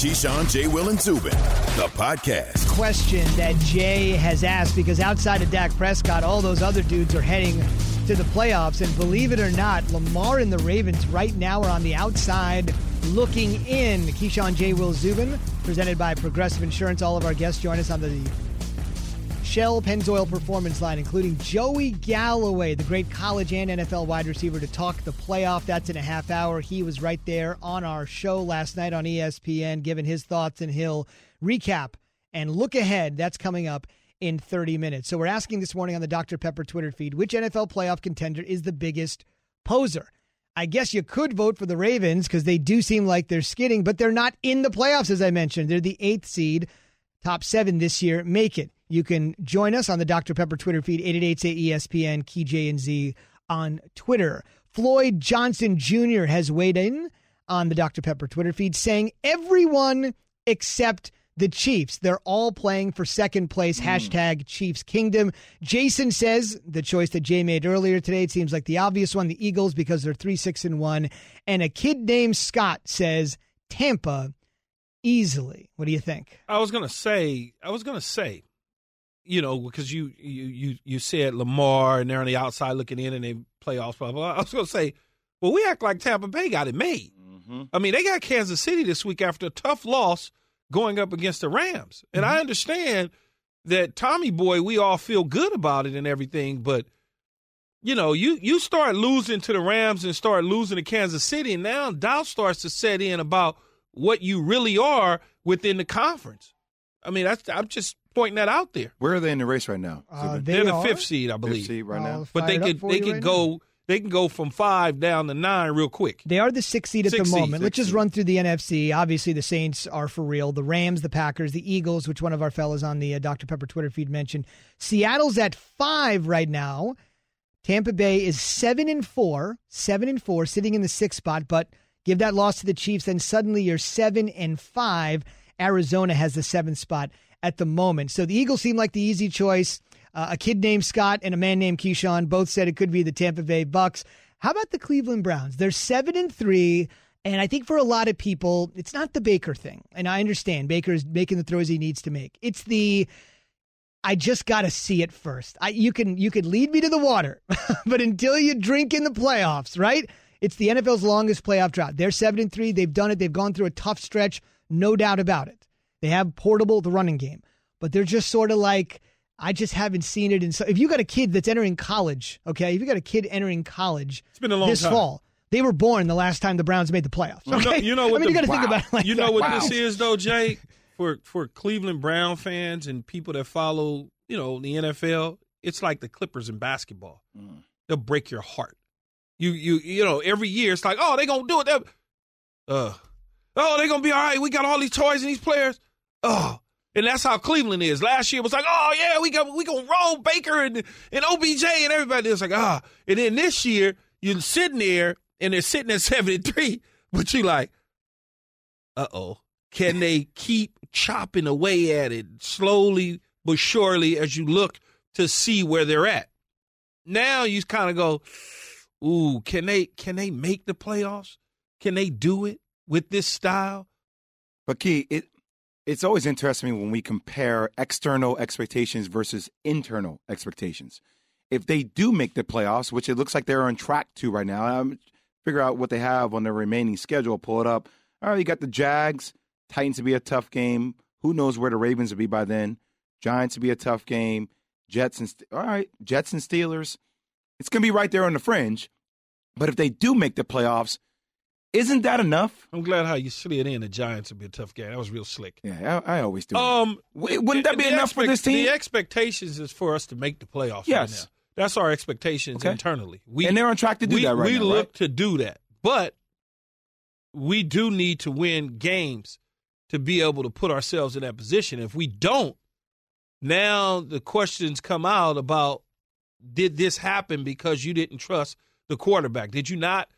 Keyshawn, J. Will, and Zubin, the podcast. Question that Jay has asked because outside of Dak Prescott, all those other dudes are heading to the playoffs. And believe it or not, Lamar and the Ravens right now are on the outside looking in. Keyshawn, J. Will, Zubin, presented by Progressive Insurance. All of our guests join us on the Shell Pennzoil Performance Line, including Joey Galloway, the great college and NFL wide receiver, to talk the playoff. That's in a half hour. He was right there on our show last night on ESPN, giving his thoughts, and he'll recap and look ahead. That's coming up in 30 minutes. So we're asking this morning on the Dr. Pepper Twitter feed which NFL playoff contender is the biggest poser? I guess you could vote for the Ravens because they do seem like they're skidding, but they're not in the playoffs, as I mentioned. They're the eighth seed. Top seven this year make it. You can join us on the Dr. Pepper Twitter feed, 888-ESPN, Key J and Z on Twitter. Floyd Johnson Jr. has weighed in on the Dr. Pepper Twitter feed saying everyone except the Chiefs. They're all playing for second place. Mm. Hashtag Chiefs Kingdom. Jason says the choice that Jay made earlier today, it seems like the obvious one, the Eagles, because they're 3 6 and 1. And a kid named Scott says Tampa easily. What do you think? I was going to say, I was going to say, you know, because you you you you said Lamar and they're on the outside looking in and they playoffs, blah blah. I was going to say, well, we act like Tampa Bay got it made. Mm-hmm. I mean, they got Kansas City this week after a tough loss going up against the Rams, and mm-hmm. I understand that Tommy Boy, we all feel good about it and everything, but you know, you you start losing to the Rams and start losing to Kansas City, and now doubt starts to set in about what you really are within the conference. I mean, that's I'm just pointing that out there. Where are they in the race right now? Uh, they are the are? fifth seed, I believe. Fifth seed right now. But they could they can right go now. they can go from five down to nine real quick. They are the sixth seed at six the moment. Let's just seed. run through the NFC. Obviously, the Saints are for real. The Rams, the Packers, the Eagles, which one of our fellows on the uh, Dr Pepper Twitter feed mentioned. Seattle's at five right now. Tampa Bay is seven and four, seven and four, sitting in the sixth spot. But give that loss to the Chiefs, then suddenly you're seven and five. Arizona has the seventh spot at the moment. So the Eagles seem like the easy choice. Uh, a kid named Scott and a man named Keyshawn both said it could be the Tampa Bay Bucks. How about the Cleveland Browns? They're seven and three. And I think for a lot of people, it's not the Baker thing. And I understand Baker is making the throws he needs to make. It's the I just got to see it first. I, you can you can lead me to the water, but until you drink in the playoffs, right? It's the NFL's longest playoff drought. They're seven and three. They've done it. They've gone through a tough stretch, no doubt about it. They have portable the running game, but they're just sort of like I just haven't seen it. And so, if you got a kid that's entering college, okay, if you got a kid entering college, it's been a long this time. fall. They were born the last time the Browns made the playoffs. Okay? You know, you know what I mean, the, you got to wow. think about it like You know that. what Wow. this is though, Jay, for for Cleveland Brown fans and people that follow, you know, the NFL. It's like the Clippers in basketball. Mm. They'll break your heart. You you you know every year it's like oh they gonna do it. They're- Uh, oh they gonna be all right. We got all these toys and these players. Oh. And that's how Cleveland is. Last year it was like, oh yeah, we got we gonna roll Baker and and OBJ and everybody. It's like ah, and then this year you're sitting there and they're sitting at seventy three, but you're like, uh oh, can they keep chopping away at it slowly but surely as you look to see where they're at? Now you kind of go, ooh, can they can they make the playoffs? Can they do it with this style? But Key, it it's always interesting when we compare external expectations versus internal expectations. If they do make the playoffs, which it looks like they're on track to right now, I'm figure out what they have on their remaining schedule. Pull it up. All right, you got the Jags, Titans to be a tough game. Who knows where the Ravens will be by then? Giants to be a tough game. Jets and all right, Jets and Steelers. It's gonna be right there on the fringe. But if they do make the playoffs, isn't that enough? I'm glad how you slid in the Giants would be a tough game. That was real slick. Yeah, I, I always do. Um, Wait, wouldn't that be the enough for this team? The expectations is for us to make the playoffs. Yes. right now. that's our expectations Okay. internally. We and they're on track to do we, that right we now. look right? to do that, but we do need to win games to be able to put ourselves in that position. If we don't, now the questions come out about did this happen because you didn't trust the quarterback? Did you not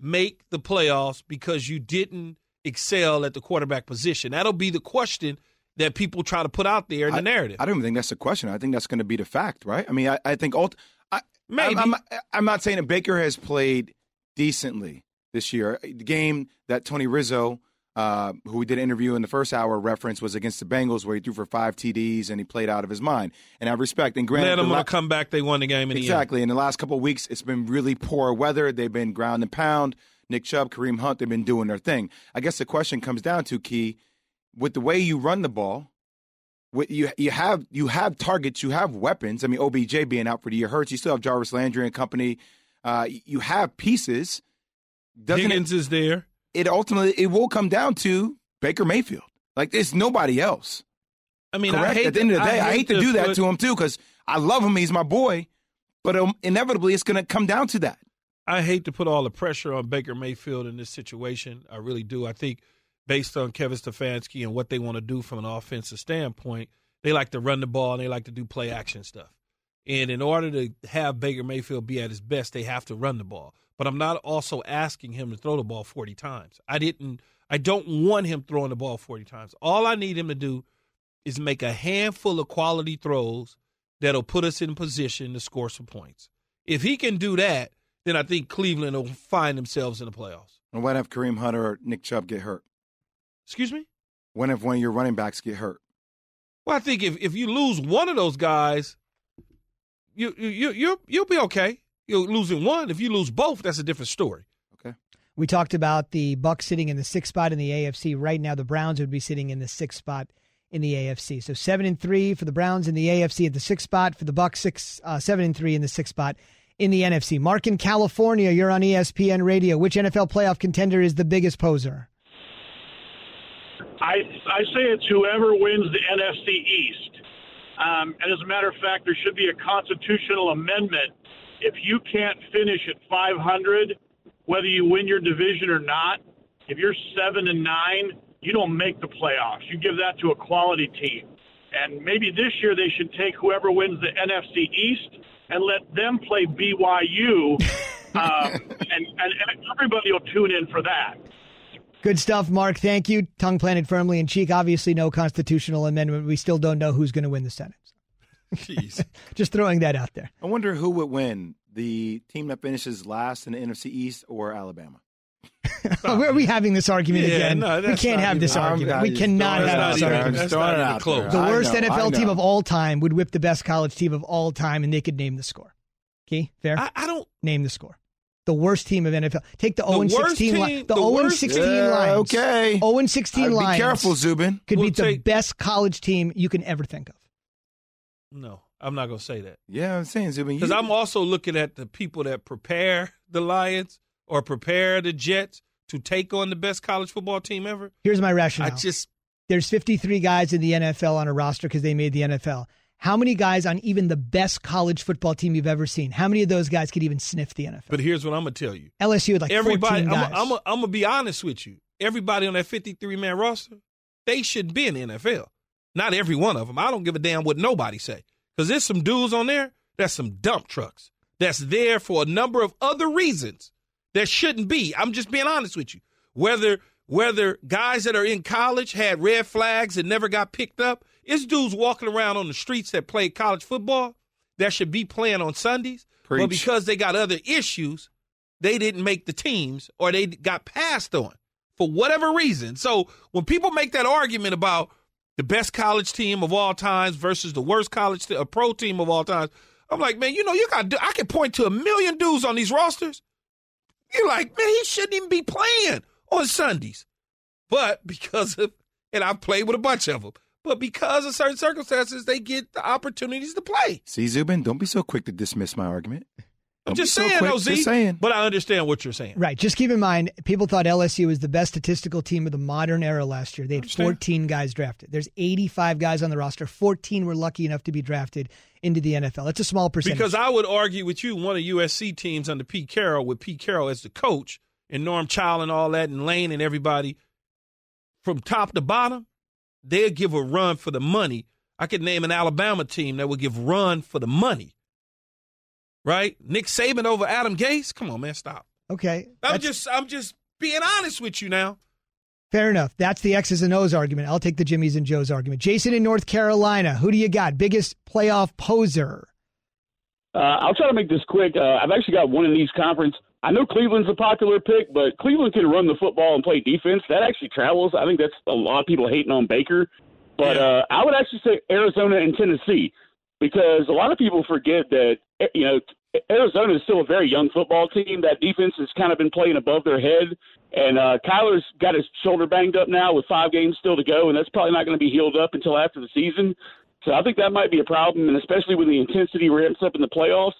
make the playoffs because you didn't excel at the quarterback position? That'll be the question that people try to put out there in the I- narrative. I don't even think that's the question. I think that's going to be the fact, right? I mean, I, I think all. I, Maybe. I'm, I'm, I'm not saying that Baker has played decently this year. The game that Tony Rizzo uh, who we did an interview in the first hour, reference was against the Bengals where he threw for five TDs and he played out of his mind. And I respect and granted, Let them the la- come back. They won the game in exactly. In the last couple of weeks, it's been really poor weather. They've been ground and pound. Nick Chubb, Kareem Hunt, they've been doing their thing. I guess the question comes down to Key, with the way you run the ball. With you, you have you have targets, you have weapons. I mean, OBJ being out for the year hurts. You still have Jarvis Landry and company. Uh, you have pieces. Doesn't Higgins is there. It, ultimately it will come down to Baker Mayfield? Like it's nobody else. I mean, I Correct. hate At the end of the day, I hate to do that put- to him too because I love him. He's my boy, but um, inevitably it's going to come down to that. I hate to put all the pressure on Baker Mayfield in this situation. I really do. I think based on Kevin Stefanski and what they want to do from an offensive standpoint, they like to run the ball and they like to do play action stuff. And in order to have Baker Mayfield be at his best, they have to run the ball. But I'm not also asking him to throw the ball 40 times. I didn't I don't want him throwing the ball 40 times. All I need him to do is make a handful of quality throws that'll put us in position to score some points. If he can do that, then I think Cleveland will find themselves in the playoffs. And what if Kareem Hunter or Nick Chubb get hurt? Excuse me? When if one of your running backs get hurt? Well, I think if, if you lose one of those guys, you you you you'll, you'll be okay. You're losing one. If you lose both, that's a different story. Okay. We talked about the Bucks sitting in the sixth spot in the AFC. Right now, the Browns would be sitting in the sixth spot in the AFC. So seven and three for the Browns in the AFC at the sixth spot. For the Bucks, six uh, seven and three in the sixth spot in the NFC. Mark in California, you're on ESPN Radio. Which NFL playoff contender is the biggest poser? I I say it's whoever wins the NFC East. Um, and as a matter of fact, there should be a constitutional amendment. If you can't finish at 500, whether you win your division or not, if you're seven and nine, you don't make the playoffs. You give that to a quality team. And maybe this year they should take whoever wins the NFC East and let them play BYU, um, and, and, and everybody will tune in for that. Good stuff, Mark. Thank you. Tongue planted firmly in cheek. Obviously, no constitutional amendment. We still don't know who's going to win the Senate. Jeez. Just throwing that out there. I wonder who would win: the team that finishes last in the NFC East or Alabama? Are we having this argument Yeah, again? no, we can't have this even- I'm argument. We cannot have this there. argument. That's Just throwing not even close. The worst know, NFL team of all time would whip the best college team of all time, and they could name the score. Key, fair? I, I don't. name the score. The worst team of NFL. Take the The 0 worst 16 team- line. The the 0 worst- 16 Yeah, Lions. okay. 0 16 Uh, Lions. Be careful, Zubin. Could We'll beat the best college team you can ever think of. No, I'm not gonna say that Yeah, I'm saying Zubin. because you- I'm also looking at the people that prepare the Lions or prepare the Jets to take on the best college football team ever. Here's my rationale. I just There's 53 guys in the NFL on a roster because they made the NFL. How many guys on even the best college football team you've ever seen? How many of those guys could even sniff the NFL? But here's what I'm gonna tell you. LSU had like Everybody, 14 guys. I'm, I'm, I'm gonna be honest with you. Everybody on that 53 man roster, they should be in the NFL. Not every one of them. I don't give a damn what nobody say. Because there's some dudes on there that's some dump trucks that's there for a number of other reasons that shouldn't be. I'm just being honest with you. Whether whether guys that are in college had red flags and never got picked up, it's dudes walking around on the streets that play college football that should be playing on Sundays, but because they got other issues, they didn't make the teams or they got passed on for whatever reason. So when people make that argument about the best college team of all times versus the worst college, a pro team of all times, I'm like, man, you know, you got. I can point to a million dudes on these rosters. You're like, man, he shouldn't even be playing on Sundays, but because of, and I've played with a bunch of them, but because of certain circumstances, they get the opportunities to play. See, Zubin, don't be so quick to dismiss my argument. I'm Don't just saying, quick, OZ, Just saying. but I understand what you're saying. Right. Just keep in mind, people thought LSU was the best statistical team of the modern era last year. They had 14 guys drafted. There's 85 guys on the roster. 14 were lucky enough to be drafted into the NFL. That's a small percentage. Because I would argue with you, one of USC teams under Pete Carroll, with Pete Carroll as the coach, and Norm Chow and all that, and Lane and everybody, from top to bottom, they'll give a run for the money. I could name an Alabama team that would give run for the money. Right? Nick Saban over Adam Gase? Come on, man, stop. okay. I'm just I'm just being honest with you now. fair enough. That's the X's and O's argument. I'll take the Jimmys and Joe's argument. Jason in North Carolina. Who do you got? Biggest playoff poser? Uh, I'll try to make this quick. Uh, I've actually got one in East Conference. I know Cleveland's a popular pick, but Cleveland can run the football and play defense. That actually travels. I think that's a lot of people hating on Baker, but uh, I would actually say Arizona and Tennessee because a lot of people forget that you know Arizona is still a very young football team. That defense has kind of been playing above their head, and uh, Kyler's got his shoulder banged up now with five games still to go, and that's probably not going to be healed up until after the season. So I think that might be a problem, and especially when the intensity ramps up in the playoffs.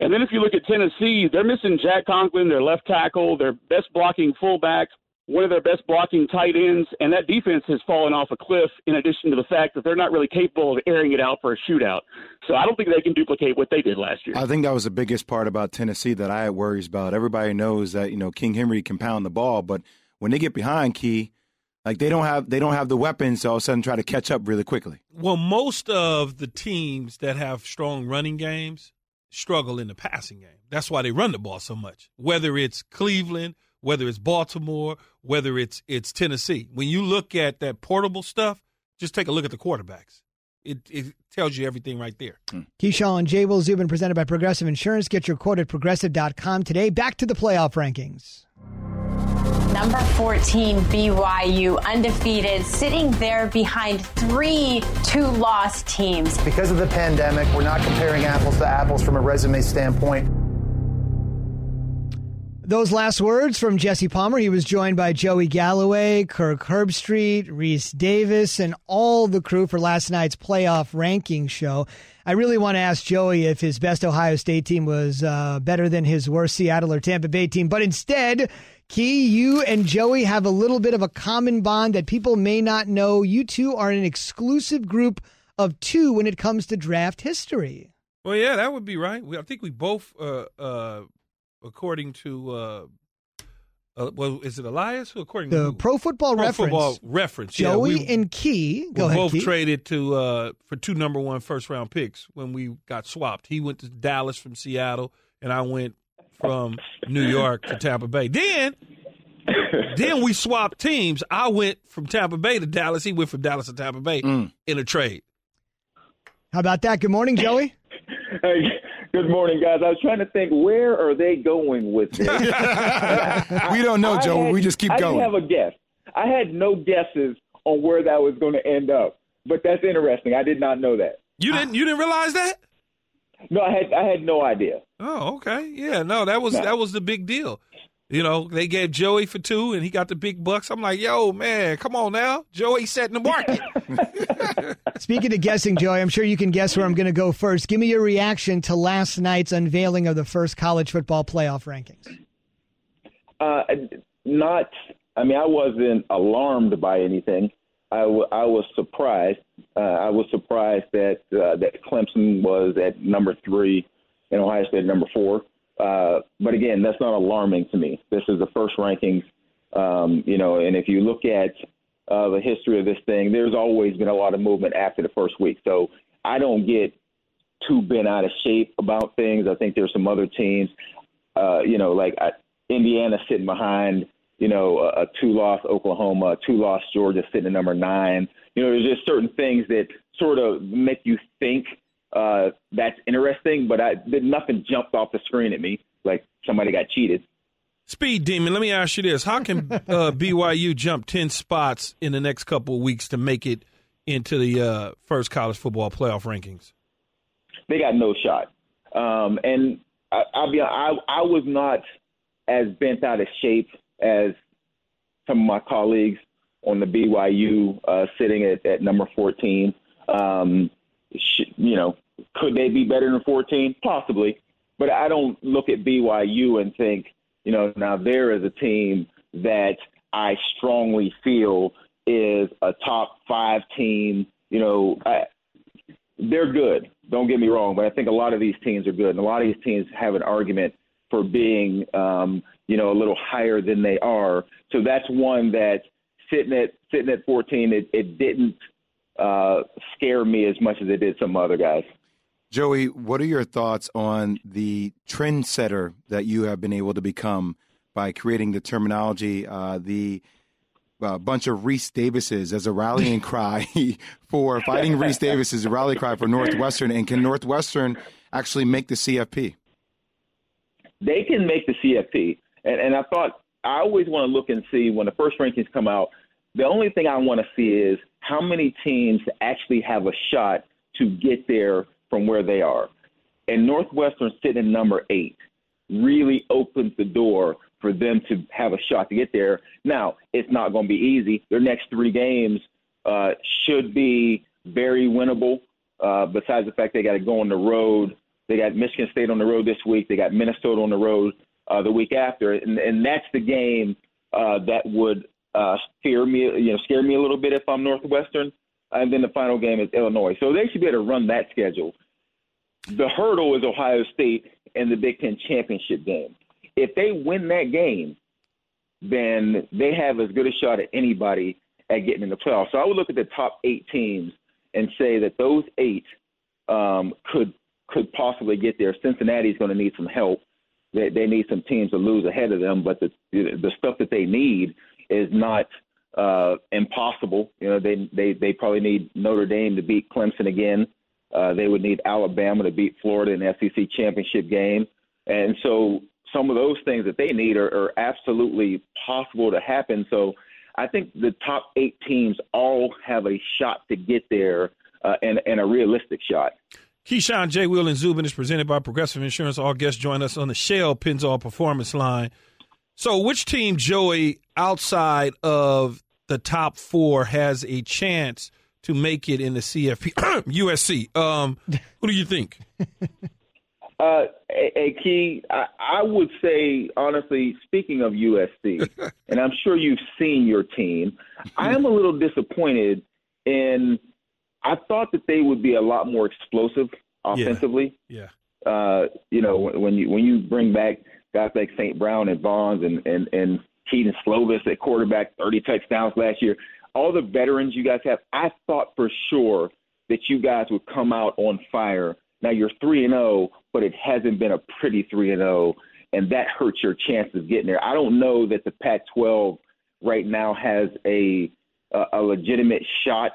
And then if you look at Tennessee, they're missing Jack Conklin, their left tackle, their best blocking fullback, one of their best blocking tight ends, and that defense has fallen off a cliff in addition to the fact that they're not really capable of airing it out for a shootout. So I don't think they can duplicate what they did last year. I think that was the biggest part about Tennessee that I had worries about. Everybody knows that, you know, King Henry can pound the ball, but when they get behind Key, like they don't have they don't have the weapons to all of a sudden try to catch up really quickly. Well, most of the teams that have strong running games struggle in the passing game. That's why they run the ball so much. Whether it's Cleveland, whether it's Baltimore, whether it's it's Tennessee. When you look at that portable stuff, just take a look at the quarterbacks. It, it tells you everything right there. Hmm. Keyshawn, J. Will Zubin, presented by Progressive Insurance. Get your quote at progressive.com today. Back to the playoff rankings. Number 14, BYU, undefeated, sitting there behind three two loss teams. Because of the pandemic, we're not comparing apples to apples from a resume standpoint. Those last words from Jesse Palmer. He was joined by Joey Galloway, Kirk Herbstreit, Rece Davis, and all the crew for last night's playoff ranking show. I really want to ask Joey if his best Ohio State team was uh, better than his worst Seattle or Tampa Bay team, but instead, Key, you and Joey have a little bit of a common bond that people may not know. You two are an exclusive group of two when it comes to draft history. Well, yeah, that would be right. I think we both uh, uh, according to uh, uh, well, is it Elias? According the to Pro Football Pro Reference, Football Reference, Joey yeah, we, and Key go ahead, both Key. traded to uh, for two number one first round picks when we got swapped. He went to Dallas from Seattle, and I went from New York to Tampa Bay. Then, then we swapped teams. I went from Tampa Bay to Dallas. He went from Dallas to Tampa Bay Mm. in a trade. How about that? Good morning, Joey. Hey, good morning, guys. I was trying to think where are they going with this? we don't know, I Joe. had- we just keep I going. didn't have a guess. I had no guesses on where that was going to end up, but that's interesting. I did not know that. You didn't you didn't realize that? No, I had I had no idea. Oh, okay. Yeah, no, that was No. that was the big deal. You know, they gave Joey for two and he got the big bucks. I'm like, yo, man, come on now. Joey setting the market. Speaking of guessing, Joey, I'm sure you can guess where I'm going to go first. Give me your reaction to last night's unveiling of the first college football playoff rankings. Uh, not. I mean, I wasn't alarmed by anything. I, w- I was surprised. Uh, I was surprised that uh, that Clemson was at number three and Ohio State at number four. Uh, but again, that's not alarming to me. This is the first rankings, um, you know. And if you look at uh, the history of this thing, there's always been a lot of movement after the first week. So I don't get too bent out of shape about things. I think there's some other teams, uh, you know, like I, Indiana sitting behind, you know, a, a two-loss Oklahoma, two-loss Georgia sitting at number nine. You know, there's just certain things that sort of make you think uh, that's interesting, but I did nothing jumped off the screen at me like somebody got cheated. Speed Demon, let me ask you this. How can uh, BYU jump 10 spots in the next couple of weeks to make it into the uh, first college football playoff rankings? they got no shot. Um, and I, I'll be I, I was not as bent out of shape as some of my colleagues on the BYU uh, sitting at, at number 14. Um, sh- you know, could they be better than 14? Possibly. But I don't look at BYU and think, you know, now there is a team that I strongly feel is a top five team. You know, I, they're good. Don't get me wrong, but I think a lot of these teams are good, and a lot of these teams have an argument for being, um, you know, a little higher than they are. So that's one that sitting at sitting at 14, it, it didn't uh, scare me as much as it did some other guys. Joey, what are your thoughts on the trendsetter that you have been able to become by creating the terminology, uh, the uh, bunch of Rece Davises as a rallying cry for fighting Rece Davis as a rally cry for Northwestern? And can Northwestern actually make the CFP? they can make the CFP. And, and I thought I always want to look and see when the first rankings come out. The only thing I want to see is how many teams actually have a shot to get there from where they are. And Northwestern sitting number eight really opens the door for them to have a shot to get there. Now, it's not going to be easy. Their next three games uh, should be very winnable. Uh, besides the fact they got to go on the road, they got Michigan State on the road this week. They got Minnesota on the road uh, the week after, and, and that's the game uh, that would uh, scare me, you know, scare me a little bit if I'm Northwestern. And then the final game is Illinois, so they should be able to run that schedule. The hurdle is Ohio State and the Big Ten championship game. If they win that game, then they have as good a shot at anybody at getting in the playoffs. So I would look at the top eight teams and say that those eight um, could could possibly get there. Cincinnati's going to need some help. They, they need some teams to lose ahead of them, but the the stuff that they need is not uh, impossible. You know, they they they probably need Notre Dame to beat Clemson again. Uh, they would need Alabama to beat Florida in the SEC championship game, and so some of those things that they need are, are absolutely possible to happen. So I think the top eight teams all have a shot to get there uh, and, and a realistic shot. Keyshawn J. Will and Zubin is presented by Progressive Insurance. All guests join us on the Shell Pennzoil Performance Line. So, which team, Joey, outside of the top four, has a chance to make it in the CFP? USC. Um, who do you think? Uh, a, a key, I, I would say, honestly, speaking of USC, and I'm sure you've seen your team, I am a little disappointed in. I thought that they would be a lot more explosive offensively. Yeah. Uh, you know, when, when you when you bring back guys like St. Brown and Vaughns and and and Kedon Slovis at quarterback, 30 touchdowns last year. All the veterans you guys have, I thought for sure that you guys would come out on fire. Now you're three and zero, but it hasn't been a pretty three and zero, and that hurts your chances of getting there. I don't know that the Pac-12 right now has a a, a legitimate shot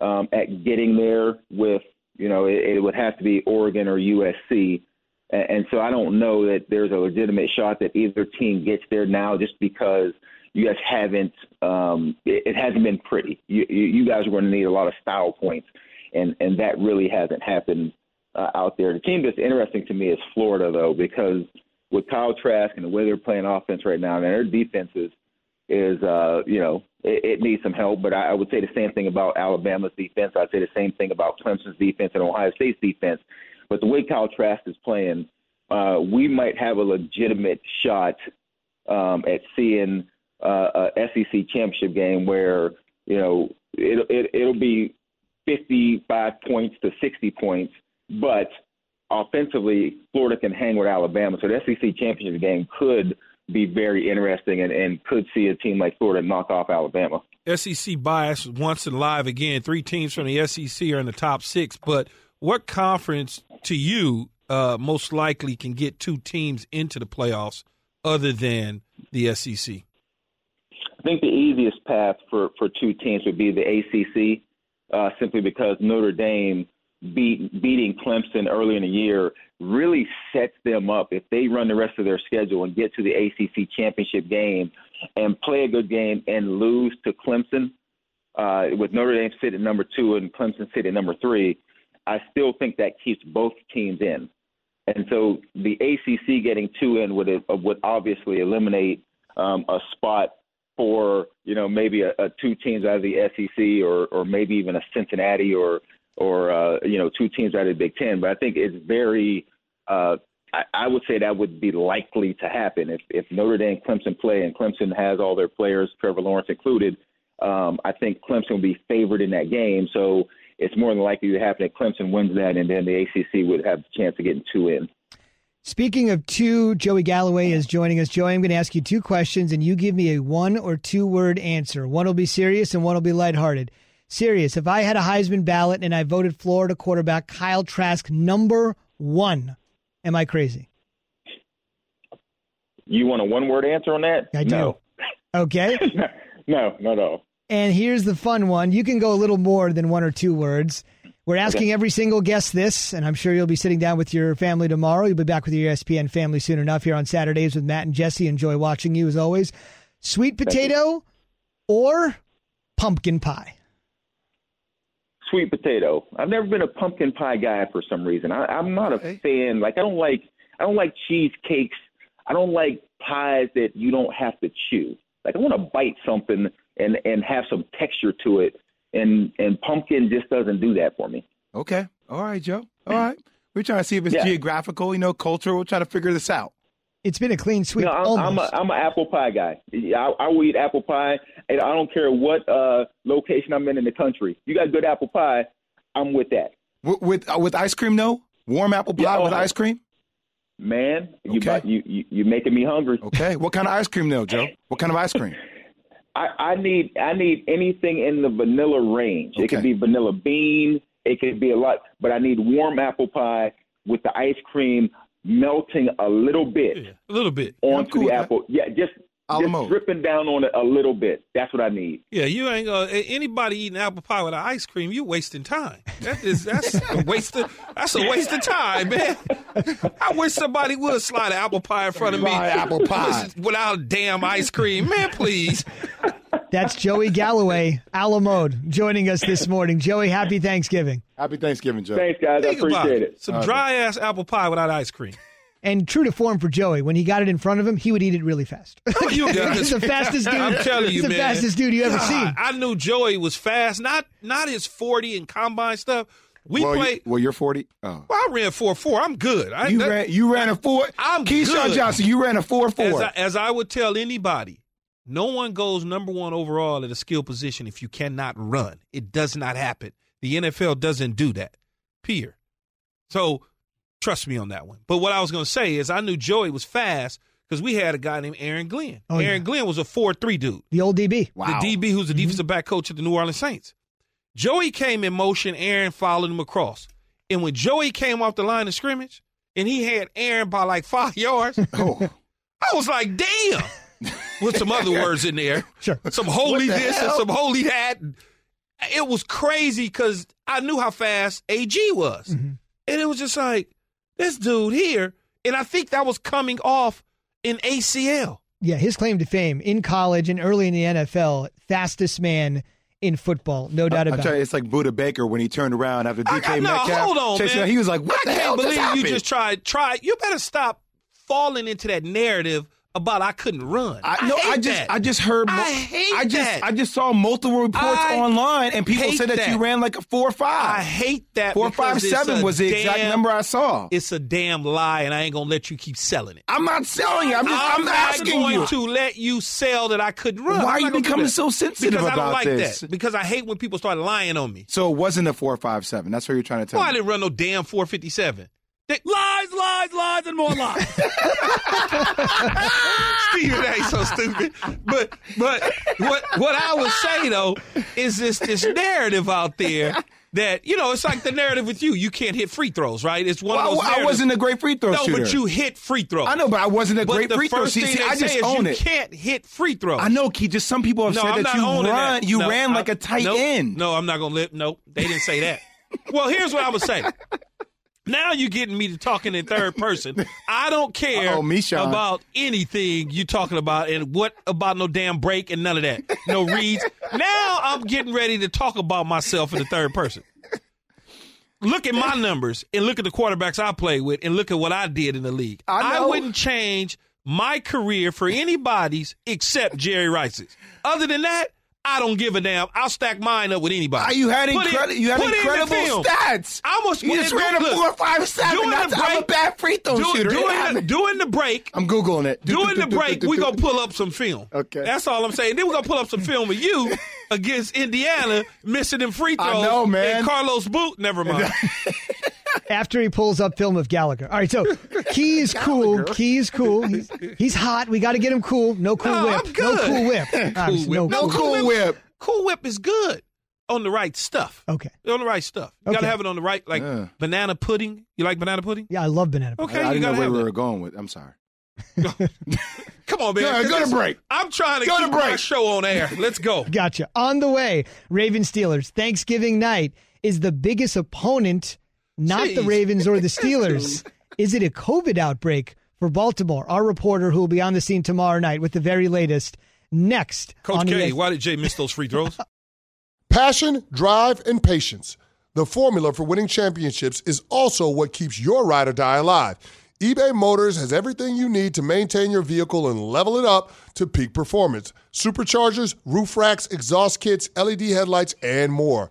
um, at getting there. With you know, it, it would have to be Oregon or USC. And so I don't know that there's a legitimate shot that either team gets there now just because you guys haven't, um, it, it hasn't been pretty. You, you, guys are going to need a lot of style points, and, and that really hasn't happened uh, out there. The team that's interesting to me is Florida, though, because with Kyle Trask and the way they're playing offense right now, and their defense is, is uh, you know, it, it needs some help. But I, I would say the same thing about Alabama's defense. I'd say the same thing about Clemson's defense and Ohio State's defense. But the way Kyle Trask is playing, uh, we might have a legitimate shot um, at seeing uh, a SEC championship game where you know it, it it'll be 55 points to 60 points, but offensively, Florida can hang with Alabama. So the SEC championship game could be very interesting and, and could see a team like Florida knock off Alabama. SEC bias once and live again. Three teams from the SEC are in the top six, but what conference to you uh, most likely can get two teams into the playoffs other than the SEC? I think the easiest path for, for two teams would be the ACC, uh, simply because Notre Dame beat, beating Clemson early in the year really sets them up if they run the rest of their schedule and get to the ACC championship game and play a good game and lose to Clemson. Uh, with Notre Dame sitting number two and Clemson sitting number three, I still think that keeps both teams in. And so the ACC getting two in would would obviously eliminate um, a spot for you know maybe a, a two teams out of the SEC or or maybe even a Cincinnati or or uh, you know two teams out of the Big Ten. But I think it's very uh, I, I would say that would be likely to happen if if Notre Dame Clemson play and Clemson has all their players, Trevor Lawrence included. Um, I think Clemson will be favored in that game. So it's more than likely to happen that Clemson wins that, and then the ACC would have the chance of getting two in. Speaking of two, Joey Galloway is joining us. Joey, I'm going to ask you two questions, and you give me a one or two word answer. One will be serious, and one will be lighthearted. Serious. If I had a Heisman ballot and I voted Florida quarterback Kyle Trask number one, am I crazy? You want a one word answer on that? I do. No. Okay. no, not at all. And here's the fun one. You can go a little more than one or two words. We're asking every single guest this, and I'm sure you'll be sitting down with your family tomorrow. You'll be back with your ESPN family soon enough here on Saturdays with Matt and Jesse. Enjoy watching you as always. Sweet potato or pumpkin pie? Sweet potato. I've never been a pumpkin pie guy for some reason. I, I'm not a fan. Like I don't like I don't like cheesecakes. I don't like pies that you don't have to chew. Like I want to bite something and and have some texture to it. And and pumpkin just doesn't do that for me. Okay. All right, Joe. All right. We're trying to see if it's Yeah. geographical, you know, cultural. We're trying to figure this out. It's been a clean sweep. No, I'm, I'm a I'm an apple pie guy. I, I will eat apple pie, and I don't care what uh, location I'm in in the country. You got good apple pie, I'm with that. With with, uh, with ice cream, though? Warm apple pie Yeah, oh, with ice cream? Man, you Okay. you you you're making me hungry. Okay. What kind of ice cream, though, Joe? What kind of ice cream? I, I need I need anything in the vanilla range. It Okay. could be vanilla bean. It could be a lot, but I need warm apple pie with the ice cream melting a little bit Yeah, a little bit. onto cool the apple. Yeah, just A la just dripping down on it a little bit. That's what I need. Yeah, you ain't uh, gonna anybody eating apple pie with ice cream. You wasting time. That is that's a waste of that's a waste of time, man. I wish somebody would slide an apple pie in front of me Slide apple pie. without damn ice cream, man. Please. That's Joey Galloway, Alamode, joining us this morning. Joey, happy Thanksgiving. Happy Thanksgiving, Joey. Thanks, guys. I Think about appreciate it. it. Some dry ass apple pie without ice cream. And true to form for Joey, when he got it in front of him, he would eat it really fast. Oh, you He's the fastest dude. I'm telling you, he's the man. fastest dude you ever God, seen. I knew Joey was fast. Not not his forty and combine stuff. We well, played. you, well, you're 40. Oh. well, I ran four four. I'm good. I, You that- ran you ran a four. I'm Keyshawn good. Johnson, you ran a four as four. I, as I would tell anybody, no one goes number one overall at a skill position if you cannot run. It does not happen. The NFL doesn't do that. Peer. So trust me on that one. But what I was going to say is I knew Joey was fast because we had a guy named Aaron Glenn. Oh, Aaron yeah. Glenn was a four three dude. The old DB. wow. The DB who's the defensive back coach of the New Orleans Saints. Joey came in motion, Aaron followed him across. And when Joey came off the line of scrimmage and he had Aaron by like five yards, Oh. I was like, damn. With some other words in there. Sure. Some holy What the this and some holy that. It was crazy because I knew how fast AG was. Mm-hmm. And it was just like, this dude here. And I think that was coming off in ACL. Yeah, his claim to fame in college and early in the NFL, fastest man in football, no doubt I'm about telling you, it. it's like Budda Baker when he turned around after I DK got- no, Metcalf. hold on, man. him. He was like, "What I the hell can't just believe happened?" you just tried. Try. You better stop falling into that narrative about I couldn't run. I, no, hate I just that. I just heard. I hate I just that. I just saw multiple reports I online, and people said that, you ran like a four five. I hate that. Four five seven was the exact number I saw. It's a damn lie, and I ain't gonna let you keep selling it. I'm not selling it. I'm just I'm, not asking going you. to let you sell that I couldn't run. Why I'm are you not gonna do becoming so sensitive because I about don't like this? that. Because I hate when people start lying on me. So it wasn't a four five seven. That's what you're trying to tell Well, I didn't run no damn 457. They- lies, lies, lies, and more lies. Steven ain't so stupid. But but what what I would say though is this this narrative out there that you know it's like the narrative with you. You can't hit free throws, right? It's one Well, of those. I, I wasn't a great free throw no, shooter. but you hit free throws. I know, but I wasn't a But great the free throw. first See, thing see, they I say just is own you it. can't hit free throws. I know, Key. Just some people have No, said I'm that you owning run, that. you No, ran I- like a tight nope. end. No, I'm not gonna let. Nope, they didn't say that. well, here's what I would say. Now you're getting me to talking in third person. I don't care Uh-oh, about anything you're talking about and what about no damn break and none of that. No reads. now I'm getting ready to talk about myself in the third person. Look at my numbers and look at the quarterbacks I played with and look at what I did in the league. I know. wouldn't change my career for anybody's except Jerry Rice's. Other than that, I don't give a damn. I'll stack mine up with anybody. Ah, you had it- incredible, you had it in incredible stats. I almost you just ran a four five seven. during the That's, I'm a break- bad free throw do- shooter. During the, during the break, I'm googling it. Do, during do, the break, we're gonna pull up some film. Okay. That's all I'm saying. Then we're gonna pull up some film of you against Indiana missing them free throws. I know, man. And Carlos Boot, never mind. After he pulls up film of Gallagher. All right, so Key is cool. Key is cool. He's, he's hot. We got to get him cool. No cool No, whip. I'm No good. cool whip. Obviously, whip. No No cool whip. cool Whip is good on the right stuff. Okay. On the right stuff. You gotta have it on the right, like Yeah. banana pudding. You like banana pudding? Yeah, I love banana. Okay, I, I you didn't know gotta where have we that. were going with. I'm sorry. Come on, man. Go, go to This- break. I'm trying to Go to keep my break. show on air. Let's go. Gotcha. On the way, Raven Steelers. Thanksgiving night is the biggest opponent, not the Ravens or the Steelers. is it a COVID outbreak for Baltimore? Our reporter, who will be on the scene tomorrow night with the very latest, next. Coach on K, ES- why did Jay miss those free throws? Passion, drive, and patience. The formula for winning championships is also what keeps your ride or die alive. eBay Motors has everything you need to maintain your vehicle and level it up to peak performance. Superchargers, roof racks, exhaust kits, LED headlights, and more.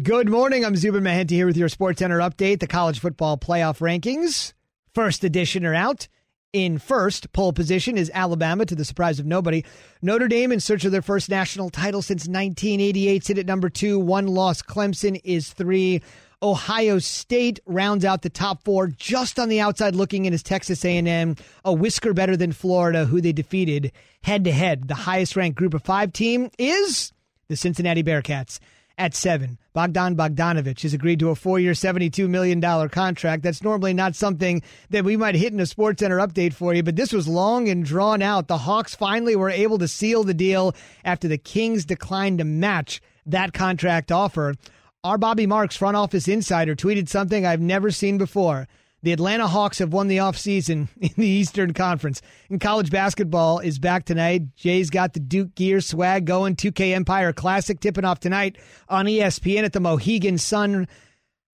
Good morning. I'm Zubin Mehenti here with your Sports Center update. The college football playoff rankings, first edition, are out. In first pole position is Alabama, to the surprise of nobody. Notre Dame, in search of their first national title since 1988, sit at number two. One loss. Clemson is three. Ohio State rounds out the top four. Just on the outside looking in is Texas A&M, a whisker better than Florida, who they defeated head to head. The highest ranked Group of Five team is the Cincinnati Bearcats at seven. Bogdan Bogdanovich has agreed to a four year, $72 million contract. That's normally not something that we might hit in a Sports Center update for you, but this was long and drawn out. The Hawks finally were able to seal the deal after the Kings declined to match that contract offer. Our Bobby Marks front office insider tweeted something I've never seen before. The Atlanta Hawks have won the offseason in the Eastern Conference. And college basketball is back tonight. Jay's got the Duke Gear swag going. 2K Empire Classic tipping off tonight on ESPN at the Mohegan Sun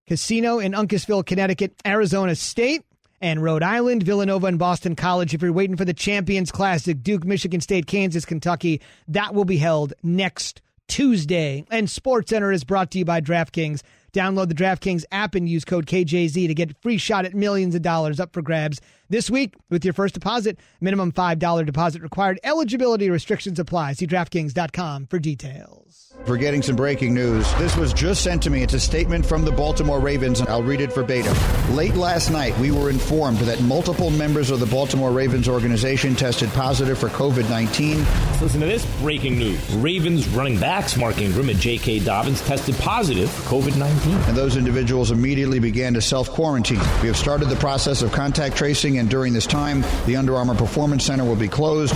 Casino in Uncasville, Connecticut. Arizona State and Rhode Island, Villanova, and Boston College. If you're waiting for the Champions Classic, Duke, Michigan State, Kansas, Kentucky, that will be held next Tuesday. And Sports Center is brought to you by DraftKings. Download the DraftKings app and use code KJZ to get a free shot at millions of dollars up for grabs this week with your first deposit. Minimum $5 deposit required. Eligibility restrictions apply. See DraftKings.com for details. For getting some breaking news, this was just sent to me. It's a statement from the Baltimore Ravens, and I'll read it verbatim. Late last night, we were informed that multiple members of the Baltimore Ravens organization tested positive for COVID 19. Listen to this breaking news. Ravens running backs Mark Ingram and J.K. Dobbins tested positive for COVID 19. And those individuals immediately began to self quarantine. We have started the process of contact tracing, and during this time, the Under Armour Performance Center will be closed.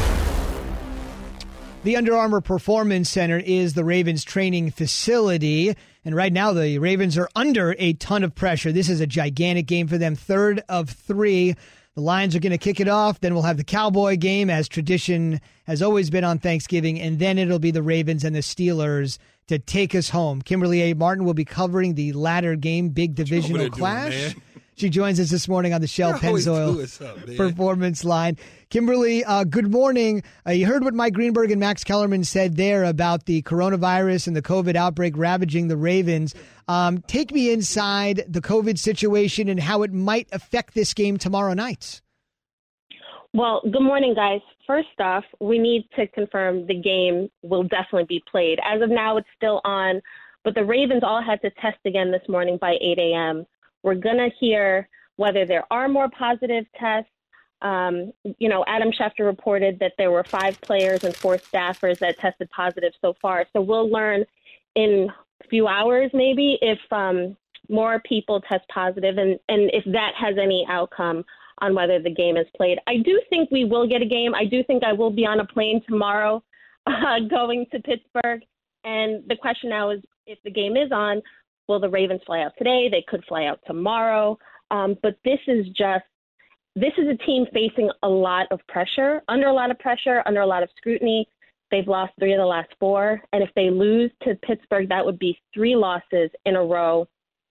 The Under Armour Performance Center is the Ravens training facility. And right now, the Ravens are under a ton of pressure. This is a gigantic game for them, third of three. The Lions are going to kick it off. Then we'll have the Cowboy game, as tradition has always been on Thanksgiving. And then it'll be the Ravens and the Steelers to take us home. Kimberley A. Martin will be covering the latter game, big divisional doing, clash. man? She joins us this morning on the Shell You're Pennzoil doing something, man. performance line. Kimberley, uh, good morning. Uh, you heard what Mike Greenberg and Max Kellerman said there about the coronavirus and the COVID outbreak ravaging the Ravens. Um, take me inside the COVID situation and how it might affect this game tomorrow night. Well, good morning, guys. First off, we need to confirm the game will definitely be played. As of now, it's still on, but the Ravens all had to test again this morning by 8 a.m. We're going to hear whether there are more positive tests. Um, you know, Adam Schefter reported that there were five players and four staffers that tested positive so far. So we'll learn in a few hours, maybe, if um, more people test positive, and and if that has any outcome on whether the game is played. I do think we will get a game. I do think I will be on a plane tomorrow, uh, going to Pittsburgh, and the question now is if the game is on, will the Ravens fly out today? They could fly out tomorrow. Um, but this is just this is a team facing a lot of pressure, under a lot of pressure, under a lot of scrutiny. They've lost three of the last four. And if they lose to Pittsburgh, that would be three losses in a row.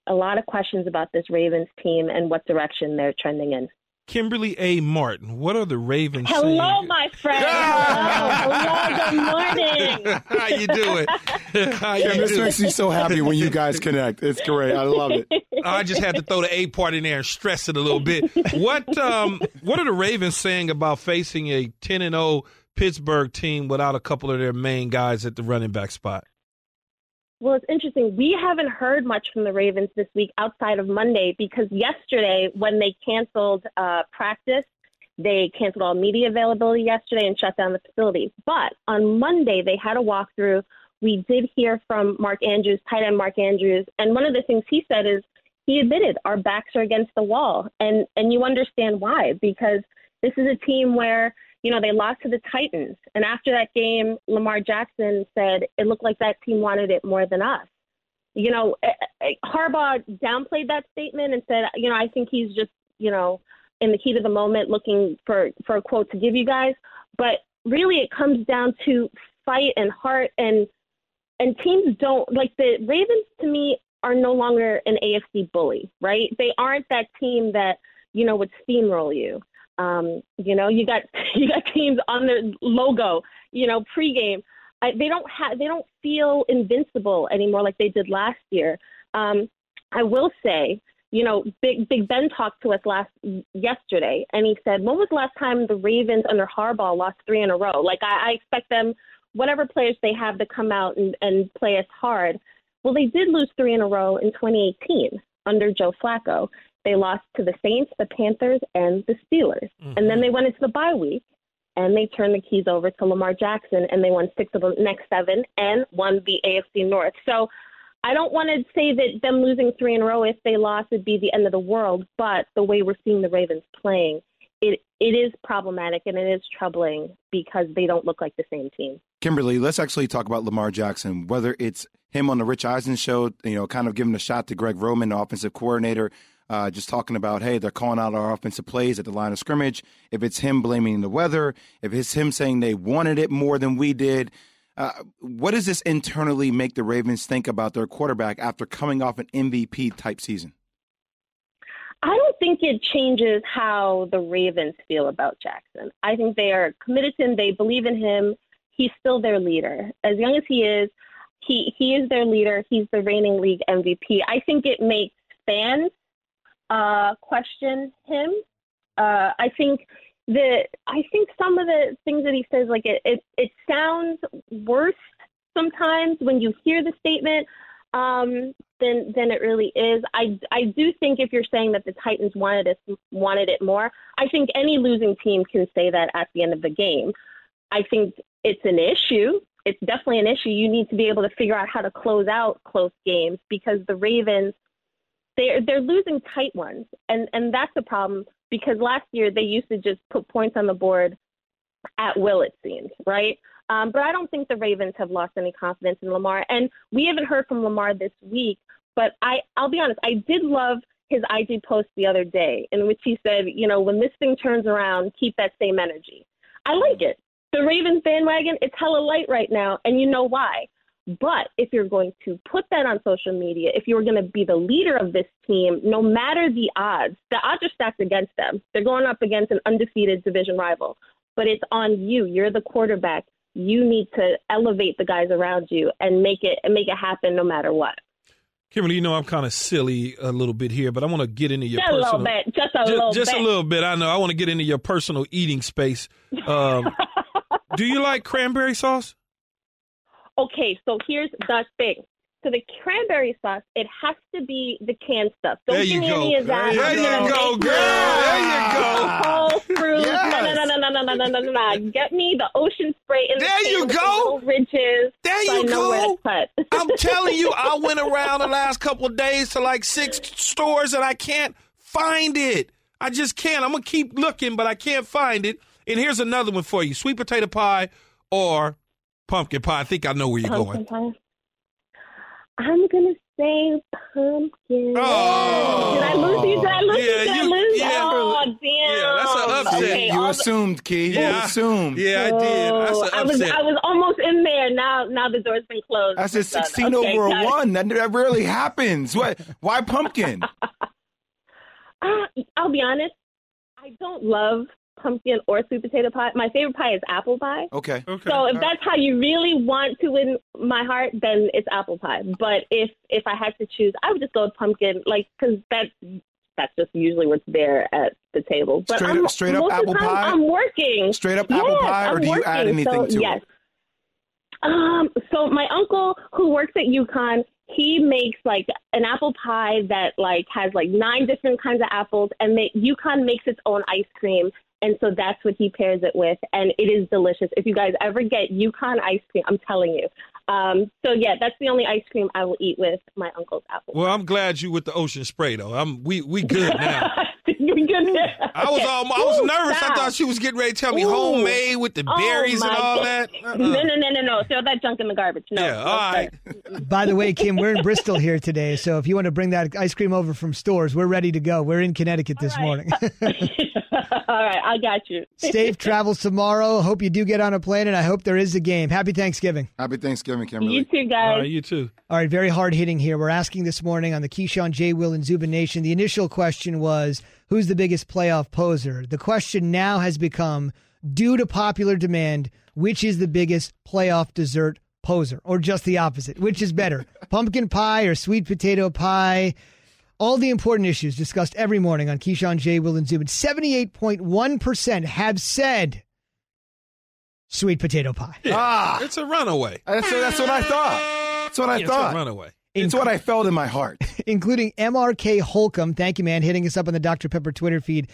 A lot of questions about this Ravens team and what direction they're trending in. Kimberley A. Martin, what are the Ravens saying? Hello, saying? my friend. Hello. Hello. Good morning. How you doing? How you Kim, this doing? makes me so happy when you guys connect. It's great. I love it. I just had to throw the A part in there and stress it a little bit. What um what are the Ravens saying about facing a 10 and 0 Pittsburgh team without a couple of their main guys at the running back spot? Well, it's interesting. We haven't heard much from the Ravens this week outside of Monday because yesterday, when they canceled uh, practice, they canceled all media availability yesterday and shut down the facility. But on Monday, they had a walkthrough. We did hear from Mark Andrews, tight end Mark Andrews, and one of the things he said is he admitted our backs are against the wall, and and you understand why because this is a team where you know they lost to the Titans, and after that game, Lamar Jackson said it looked like that team wanted it more than us. You know, eh, eh, Harbaugh downplayed that statement and said, you know, I think he's just you know in the heat of the moment looking for for a quote to give you guys, but really it comes down to fight and heart and and teams don't like the Ravens to me are no longer an AFC bully, right? They aren't that team that you know would steamroll you. Um, you know, you got you got teams on their logo, you know, pregame. I, they don't have they don't feel invincible anymore like they did last year. Um, I will say, you know, Big Big Ben talked to us last yesterday, and he said, "When was the last time the Ravens under Harbaugh lost three in a row?" Like I, I expect them, whatever players they have, to come out and, and play us hard. Well, they did lose three in a row in 2018 under Joe Flacco. They lost to the Saints, the Panthers, and the Steelers, mm-hmm. and then they went into the bye week and they turned the keys over to Lamar Jackson, and they won six of the next seven and won the AFC North. So I don't want to say that them losing three in a row, if they lost, would be the end of the world. But the way we're seeing the Ravens playing, it it is problematic and it is troubling because they don't look like the same team. Kimberley, let's actually talk about Lamar Jackson. Whether it's him on the Rich Eisen show, you know, kind of giving a shot to Greg Roman, the offensive coordinator, uh, just talking about, hey, they're calling out our offensive plays at the line of scrimmage. If it's him blaming the weather, if it's him saying they wanted it more than we did, uh, what does this internally make the Ravens think about their quarterback after coming off an MVP type season? I don't think it changes how the Ravens feel about Jackson. I think they are committed to him. They believe in him. He's still their leader. As young as he is, he he is their leader. He's the reigning league MVP. I think it makes fans uh, question him. Uh, I think the I think some of the things that he says, like it, it, it sounds worse sometimes when you hear the statement um, than than it really is. I I do think if you're saying that the Titans wanted it wanted it more, I think any losing team can say that at the end of the game. I think it's an issue. It's definitely an issue. You need to be able to figure out how to close out close games because the Ravens they're they're losing tight ones, and and that's a problem because last year they used to just put points on the board at will. It seems right. Um, but I don't think the Ravens have lost any confidence in Lamar, and we haven't heard from Lamar this week. But I, I'll be honest, I did love his IG post the other day in which he said, you know, when this thing turns around, keep that same energy. I like it. The Ravens bandwagon, it's hella light right now, and you know why. But if you're going to put that on social media, if you're going to be the leader of this team, no matter the odds, the odds are stacked against them. They're going up against an undefeated division rival. But it's on you. You're the quarterback. You need to elevate the guys around you and make it and make it happen no matter what. Kimberley, you know I'm kind of silly a little bit here, but I want to get into your Just a personal, little bit. Just a ju- little just bit. a little bit. I know. I want to get into your personal eating space. Um, do you like cranberry sauce? Okay, so here's the thing. So the cranberry sauce, it has to be the canned stuff. Don't There give me go. any of that. There I'm you go, girl. There you go. Whole fruit. Yes. No, no, no, no, no, no, no, no, no. Get me the ocean spray in the There you can with the ridges. There so you go. I'm telling you, I went around the last couple of days to like six stores and I can't find it. I just can't. I'm gonna keep looking, but I can't find it. And here's another one for you: sweet potato pie or pumpkin pie. I think I know where you're Pumpkin going. pie. I'm gonna say pumpkin. Oh. Did I lose you? Did I lose Yeah, you? Did I you- lose? yeah. Oh, damn. Yeah, that's an upset. Okay, you all the- assumed, Key. You Yeah. assumed. Yeah, I did. That's Oh, an I was upset. I was almost in there. Now now the door's been closed. That's a It's done. 16 Okay, over a one. That, that rarely happens. What? Why pumpkin? Uh, I'll be honest. I don't love pumpkin or sweet potato pie. My favorite pie is apple pie. Okay. Okay. So if that's how you really want to win my heart, then it's apple pie. But if if I had to choose, I would just go with pumpkin, like because that's that's just usually what's there at the table. But Straight I'm, up- straight up most of the apple time, pie? I'm working. Straight up apple Yes, pie, or I'm do you add anything so, to yes. it? Um, so my uncle who works at UConn, he makes like an apple pie that like has like nine different kinds of apples, and they, UConn makes its own ice cream, and so that's what he pairs it with, and it is delicious. If you guys ever get UConn ice cream, I'm telling you. Um, so yeah, that's the only ice cream I will eat with my uncle's apple. Well, I'm glad you with the ocean spray though. I'm we we good now. you good there? I was Okay. all, I was Ooh, nervous. I thought she was getting ready to tell me Ooh. homemade with the Oh, berries and all God. that. Uh-uh. No, no, no, no, no. Throw that junk in the garbage. No. Yeah, no, all sir. right. By the way, Kim, we're in Bristol here today, so if you want to bring that ice cream over from stores, we're ready to go. We're in Connecticut this morning. All right, I got you. Safe travels tomorrow. Hope you do get on a plane, and I hope there is a game. Happy Thanksgiving. Happy Thanksgiving, Kimberley. You too, guys. All right, you too. All right, very hard hitting here. We're asking this morning on the Keyshawn J. Will and Zubin Nation. The initial question was, who's the biggest playoff poser? The question now has become, due to popular demand, which is the biggest playoff dessert poser? Or just the opposite? Which is better, pumpkin pie or sweet potato pie? All the important issues discussed every morning on Keyshawn J. Will and Zubin. 78.1% have said sweet potato pie. Ah, It's a runaway. that's, that's what I thought. That's what I It's a thought. runaway. It's what I felt in my heart. including MRK Holcomb. Thank you, man, hitting us up on the Dr. Pepper Twitter feed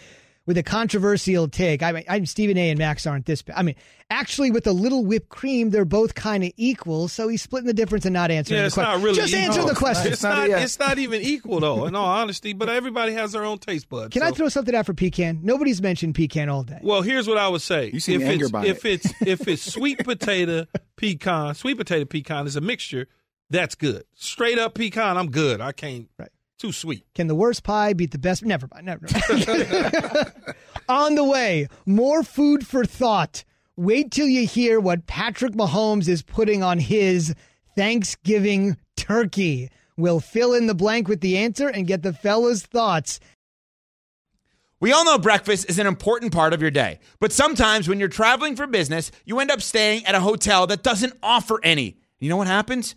with a controversial take. I mean, I'm Stephen A. and Max aren't this. I mean, actually, with a little whipped cream, they're both kind of equal. So he's splitting the difference and not answering Yeah, the it's question. not really. Just equal. answer the question. It's not- not. It's not even equal though. In all honesty, but everybody has their own taste buds. Can I throw something out for pecan? Nobody's mentioned pecan all day. Well, here's what I would say. You seem if angry it's, by if it. it's if it's sweet potato pecan, sweet potato pecan is a mixture. That's good. Straight up pecan, I'm good. I can't. Right. Too sweet. Can the worst pie beat the best? Never mind. Never mind. On the way, more food for thought. Wait till you hear what Patrick Mahomes is putting on his Thanksgiving turkey. We'll fill in the blank with the answer and get the fellas' thoughts. We all know breakfast is an important part of your day, but sometimes when you're traveling for business, you end up staying at a hotel that doesn't offer any. You know what happens?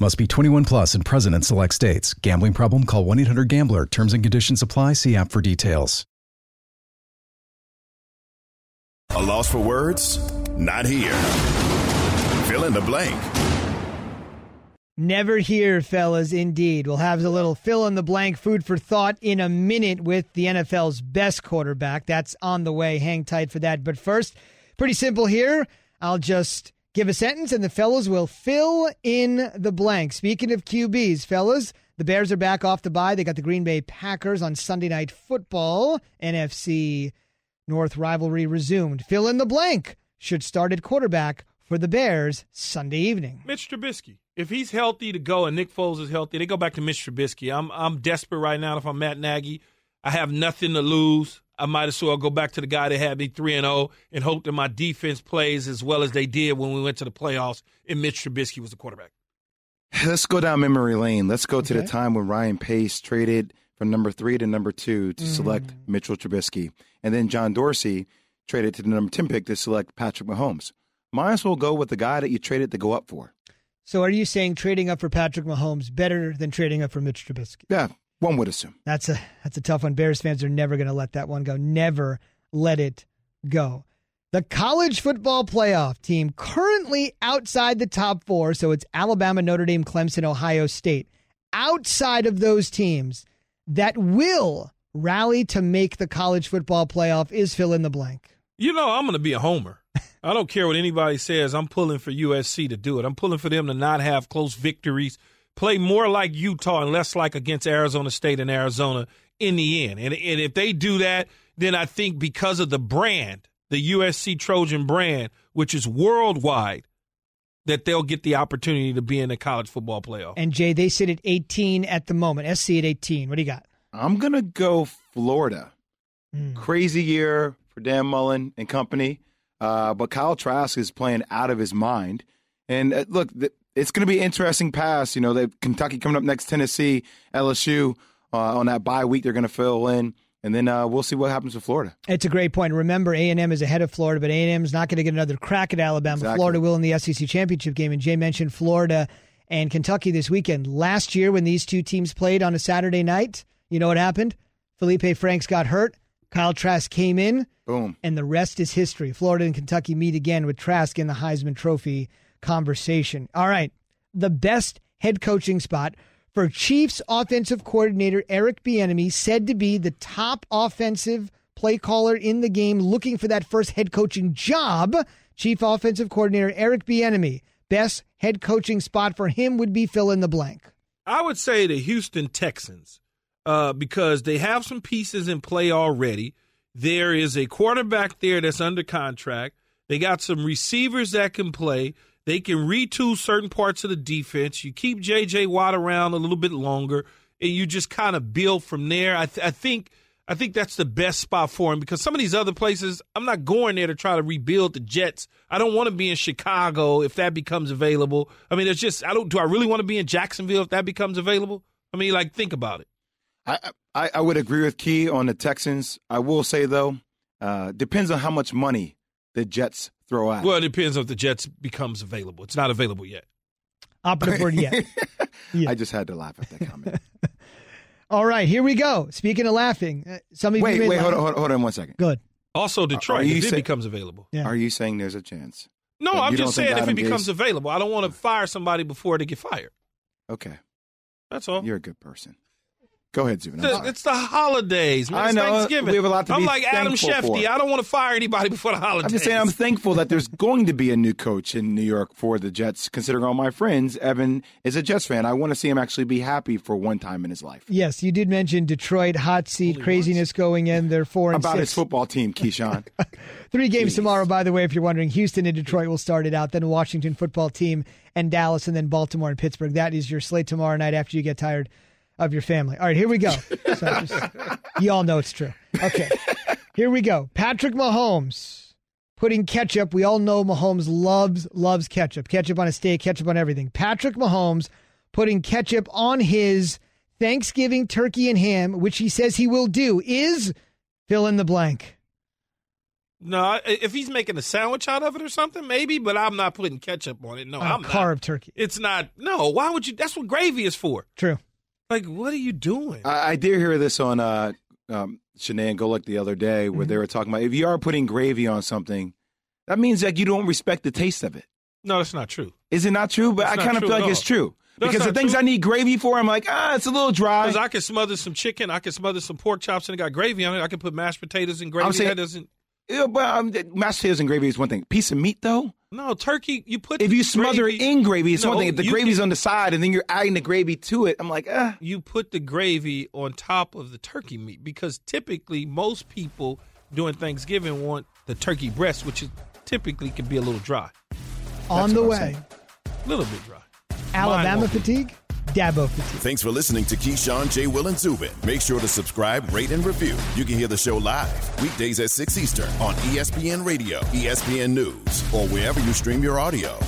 Must be 21 plus and present in select states. Gambling problem? Call 1 800 Gambler. Terms and conditions apply. See app for details. A loss for words? Not here. Fill in the blank. Never here, fellas, indeed. We'll have a little fill in the blank food for thought in a minute with the NFL's best quarterback. That's on the way. Hang tight for that. But first, pretty simple here. I'll just give a sentence and the fellas will fill in the blank. Speaking of QBs, fellas, the Bears are back off the bye. They got the Green Bay Packers on Sunday Night Football. NFC North rivalry resumed. Fill in the blank. Should start at quarterback for the Bears Sunday evening. Mitch Trubisky. If he's healthy to go and Nick Foles is healthy, they go back to Mitch Trubisky. I'm I'm desperate right now. If I'm Matt Nagy, I have nothing to lose. I might as well go back to the guy that had me 3 and 0 and hope that my defense plays as well as they did when we went to the playoffs and Mitch Trubisky was the quarterback. Let's go down memory lane. Let's go to Okay. the time when Ryan Pace traded from number three to number two to mm. select Mitchell Trubisky. And then John Dorsey traded to the number 10 pick to select Patrick Mahomes. Might as well go with the guy that you traded to go up for. So are you saying trading up for Patrick Mahomes better than trading up for Mitch Trubisky? Yeah, one would assume. That's a that's a tough one. Bears fans are never going to let that one go. Never let it go. The college football playoff team currently outside the top 4, so it's Alabama, Notre Dame, Clemson, Ohio State. Outside of those teams that will rally to make the college football playoff is fill in the blank. You know, I'm going to be a homer. I don't care what anybody says. I'm pulling for USC to do it. I'm pulling for them to not have close victories, play more like Utah and less like against Arizona State and Arizona in the end. And, and if they do that, then I think because of the brand, the USC Trojan brand, which is worldwide, that they'll get the opportunity to be in the college football playoff. And Jay, they sit at 18 at the moment. SC at 18. What do you got? I'm going to go Florida. Crazy year for Dan Mullen and company. Uh, but Kyle Trask is playing out of his mind. And uh, look, th- it's going to be interesting pass. You know, they Kentucky coming up next, Tennessee, LSU uh, on that bye week. They're going to fill in, and then uh, we'll see what happens with Florida. It's a great point. Remember, A and M is ahead of Florida, but A and M is not going to get another crack at Alabama. Exactly. Florida will in the SEC championship game. And Jay mentioned Florida and Kentucky this weekend. Last year, when these two teams played on a Saturday night, you know what happened? Felipe Franks got hurt. Kyle Trask came in, Boom. and the rest is history. Florida and Kentucky meet again with Trask in the Heisman Trophy conversation. All right, the best head coaching spot for Chiefs offensive coordinator Eric Bieniemy, said to be the top offensive play caller in the game, looking for that first head coaching job. Chief offensive coordinator Eric Bieniemy, best head coaching spot for him would be fill in the blank. I would say the Houston Texans uh, because they have some pieces in play already. There is a quarterback there that's under contract. They got some receivers that can play. They can retool certain parts of the defense. You keep J.J. Watt around a little bit longer, and you just kind of build from there. I, th- I think I think that's the best spot for him because some of these other places, I'm not going there to try to rebuild the Jets. I don't want to be in Chicago if that becomes available. I mean, it's just I don't. Do I really want to be in Jacksonville if that becomes available? I mean, like think about it. I, I, I would agree with Key on the Texans. I will say, though, uh, depends on how much money the Jets throw out. Well, it depends if the Jets becomes available. It's not available yet. Operative word yet. I just had to laugh at that comment. All right, here we go. Speaking of laughing, uh, some of wait, may wait, hold on, hold on, hold on one second. Good. Also, Detroit, Are you if it say- becomes available. Yeah. Are you saying there's a chance? No, You I'm don't just think saying if Adam it becomes Gase- available. I don't want to fire somebody before they get fired. Okay, That's all. you're a good person. Go ahead, Zubin. It's the, it's the holidays. Man. I It's know. Uh, Thanksgiving. We have a lot to I'm be like Adam thankful Shefty. for. I don't want to fire anybody before the holidays. I'm just saying I'm thankful that there's going to be a new coach in New York for the Jets, considering all my friends. Evan is a Jets fan. I want to see him actually be happy for one time in his life. Yes, you did mention Detroit hot seat craziness going in. They're four and About six. his football team, Keyshawn. Three games tomorrow, by the way, if you're wondering. Houston and Detroit will start it out, then Washington football team and Dallas, and then Baltimore and Pittsburgh. That is your slate tomorrow night after you get tired of your family. All right, here we go. So just- you all know it's true. Okay, here we go. Patrick Mahomes putting ketchup. We all know Mahomes loves loves ketchup. Ketchup on a steak, ketchup on everything. Patrick Mahomes putting ketchup on his Thanksgiving turkey and ham, which he says he will do, is fill in the blank. No, if he's making a sandwich out of it or something, maybe. But I'm not putting ketchup on it. No, On a I'm not. carb turkey. It's not. No, why would you? That's what gravy is for. True. Like, what are you doing? I, I did hear this on uh, um, Chiney and Golic the other day where they were talking about if you are putting gravy on something, that means like you don't respect the taste of it. No, that's not true. Is it not true? But That's I kind of feel like it's all. true. That's because the things true. I need gravy for, I'm like, ah, it's a little dry. Because I can smother some chicken, I can smother some pork chops, and it got gravy on it. I can put mashed potatoes and gravy. I'm saying- that doesn't. Yeah, but um, mashed potatoes and gravy is one thing. Piece of meat, though, No, turkey. You put if the you smother gravy- it in gravy, it's No, one thing. If the gravy's can- on the side and then you're adding the gravy to it, I'm like, ah. you put the gravy on top of the turkey meat because typically most people during Thanksgiving want the turkey breast, which is typically can be a little dry, On the way. a little bit dry. Alabama fatigue? Dabo Fatigue. Thanks for listening to Keyshawn, J. Will, and Zubin. Make sure to subscribe, rate, and review. You can hear the show live weekdays at 6 Eastern on ESPN Radio, ESPN News, or wherever you stream your audio.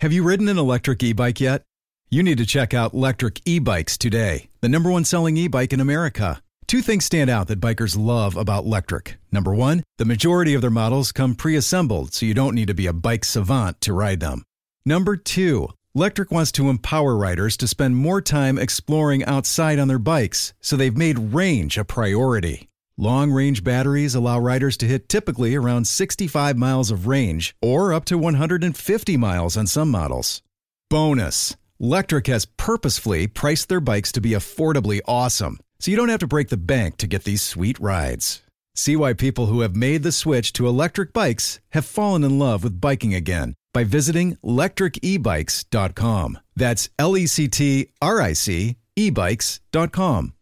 Have you ridden an electric e bike yet? You need to check out Lectric E Bikes today, the number one selling e bike in America. Two things stand out that bikers love about Lectric. Number one, the majority of their models come pre assembled, so you don't need to be a bike savant to ride them. Number two, Lectric wants to empower riders to spend more time exploring outside on their bikes, so they've made range a priority. Long range batteries allow riders to hit typically around 65 miles of range or up to 150 miles on some models. Bonus Lectric has purposefully priced their bikes to be affordably awesome, so you don't have to break the bank to get these sweet rides. See why people who have made the switch to electric bikes have fallen in love with biking again by visiting lectricebikes.com. That's L E C T R I C ebikes.com.